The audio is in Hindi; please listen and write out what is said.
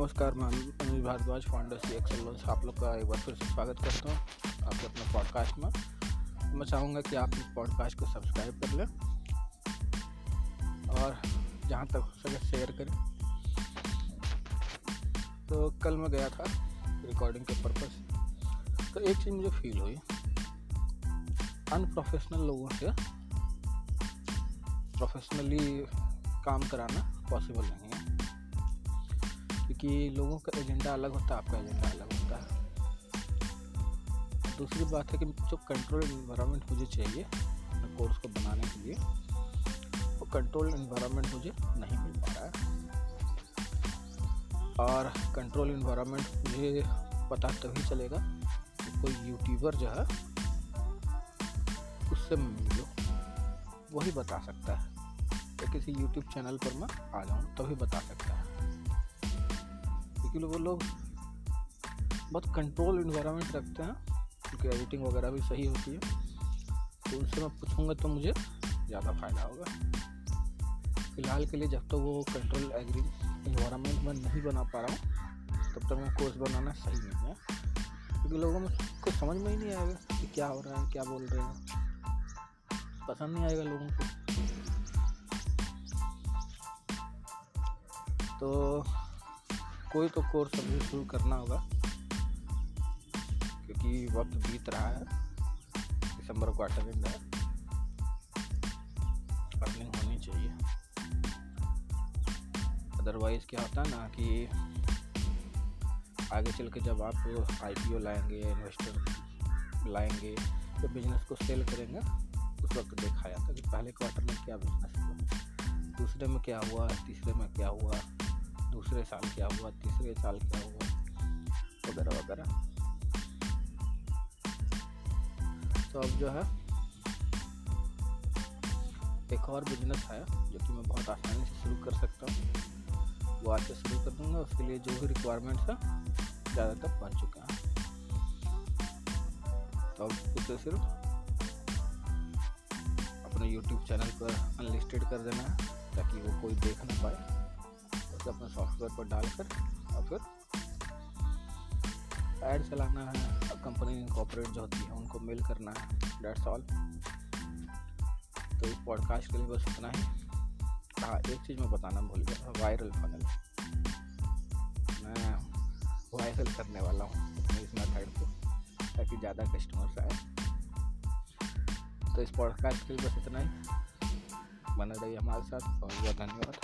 Anuj Bhardwaj founder C Excel loans आप लोग का एक बार फिर से स्वागत करता हूँ आपके अपने पॉडकास्ट में। मैं चाहूँगा कि आप इस पॉडकास्ट को सब्सक्राइब कर लें और जहाँ तक हो सके शेयर करें। तो कल मैं गया था रिकॉर्डिंग के पर्पस तो एक चीज़ मुझे फील हुई। अनप्रोफेशनल लोगों से प्रोफेशनली काम कराना पॉसिबल नहीं है। क्योंकि लोगों का एजेंडा अलग होता है आपका एजेंडा अलग होता। है दूसरी बात है कि जो कंट्रोल इन्वायरमेंट मुझे चाहिए अपने कोर्स को बनाने के लिए, वो कंट्रोल इन्वायरमेंट मुझे नहीं मिल पा रहा है। और कंट्रोल इन्वायरमेंट मुझे पता तभी चलेगा कि कोई यूट्यूबर जो है, उससे मिलो, वही बता सकता है। या किसी यूट्यूब चैनल पर मैं आ जाऊँ, तभी बता सकता है। क्योंकि वो लोग बहुत कंट्रोल इन्वायरमेंट रखते हैं, क्योंकि एडिटिंग वगैरह भी सही होती है। तो उनसे मैं पूछूँगा तो मुझे ज़्यादा फ़ायदा होगा। फ़िलहाल के लिए जब तक तो वो कंट्रोल एग्री इन्वायरमेंट में नहीं बना पा रहा हूँ, तब तक मैं कोर्स बनाना सही नहीं है। क्योंकि लोगों में कुछ समझ में ही नहीं आएगा कि क्या हो रहा है, क्या बोल रहे हैं। पसंद नहीं आएगा लोगों को। तो कोई तो कोर्स अभी शुरू करना होगा। क्योंकि वक्त बीत रहा है। दिसंबर क्वार्टर एंड है। अर्निंग होनी चाहिए। अदरवाइज़ क्या होता है ना कि आगे चल के जब आप आई पी ओ लाएँगे इन्वेस्टर लाएँगे तो बिज़नेस को सेल करेंगे, उस वक्त देखा जाता है कि पहले क्वार्टर में क्या बिज़नेस हुआ, दूसरे में क्या हुआ, तीसरे में क्या हुआ। दूसरे साल क्या हुआ, तीसरे साल क्या हुआ? वगैरह वगैरह। तो अब जो है, एक और बिज़नेस है जो कि मैं बहुत आसानी से शुरू कर सकता हूँ। वो आज से शुरू कर दूँगा, उसके लिए जो भी रिक्वायरमेंट्स है, ज़्यादातर बन चुका है। तो अब उसे सिर्फ़ अपने यूट्यूब चैनल पर अनलिस्टेड कर देना है, ताकि वो कोई देख ना पाए। उसे अपने सॉफ्टवेयर पर डालकर और फिर एड चलाना है कंपनी इनकॉपरेट जो होती है, उनको मेल करना है डेट्स ऑल तो इस पॉडकास्ट के लिए बस इतना ही। हाँ एक चीज़ मैं बताना भूल गया था वायरल फनल मैं वायरल करने वाला हूँ इस मेथड को, ताकि ज़्यादा कस्टमर्स आए। तो इस पॉडकास्ट के लिए बस इतना ही। बना रही हमारे साथ, बहुत बहुत धन्यवाद।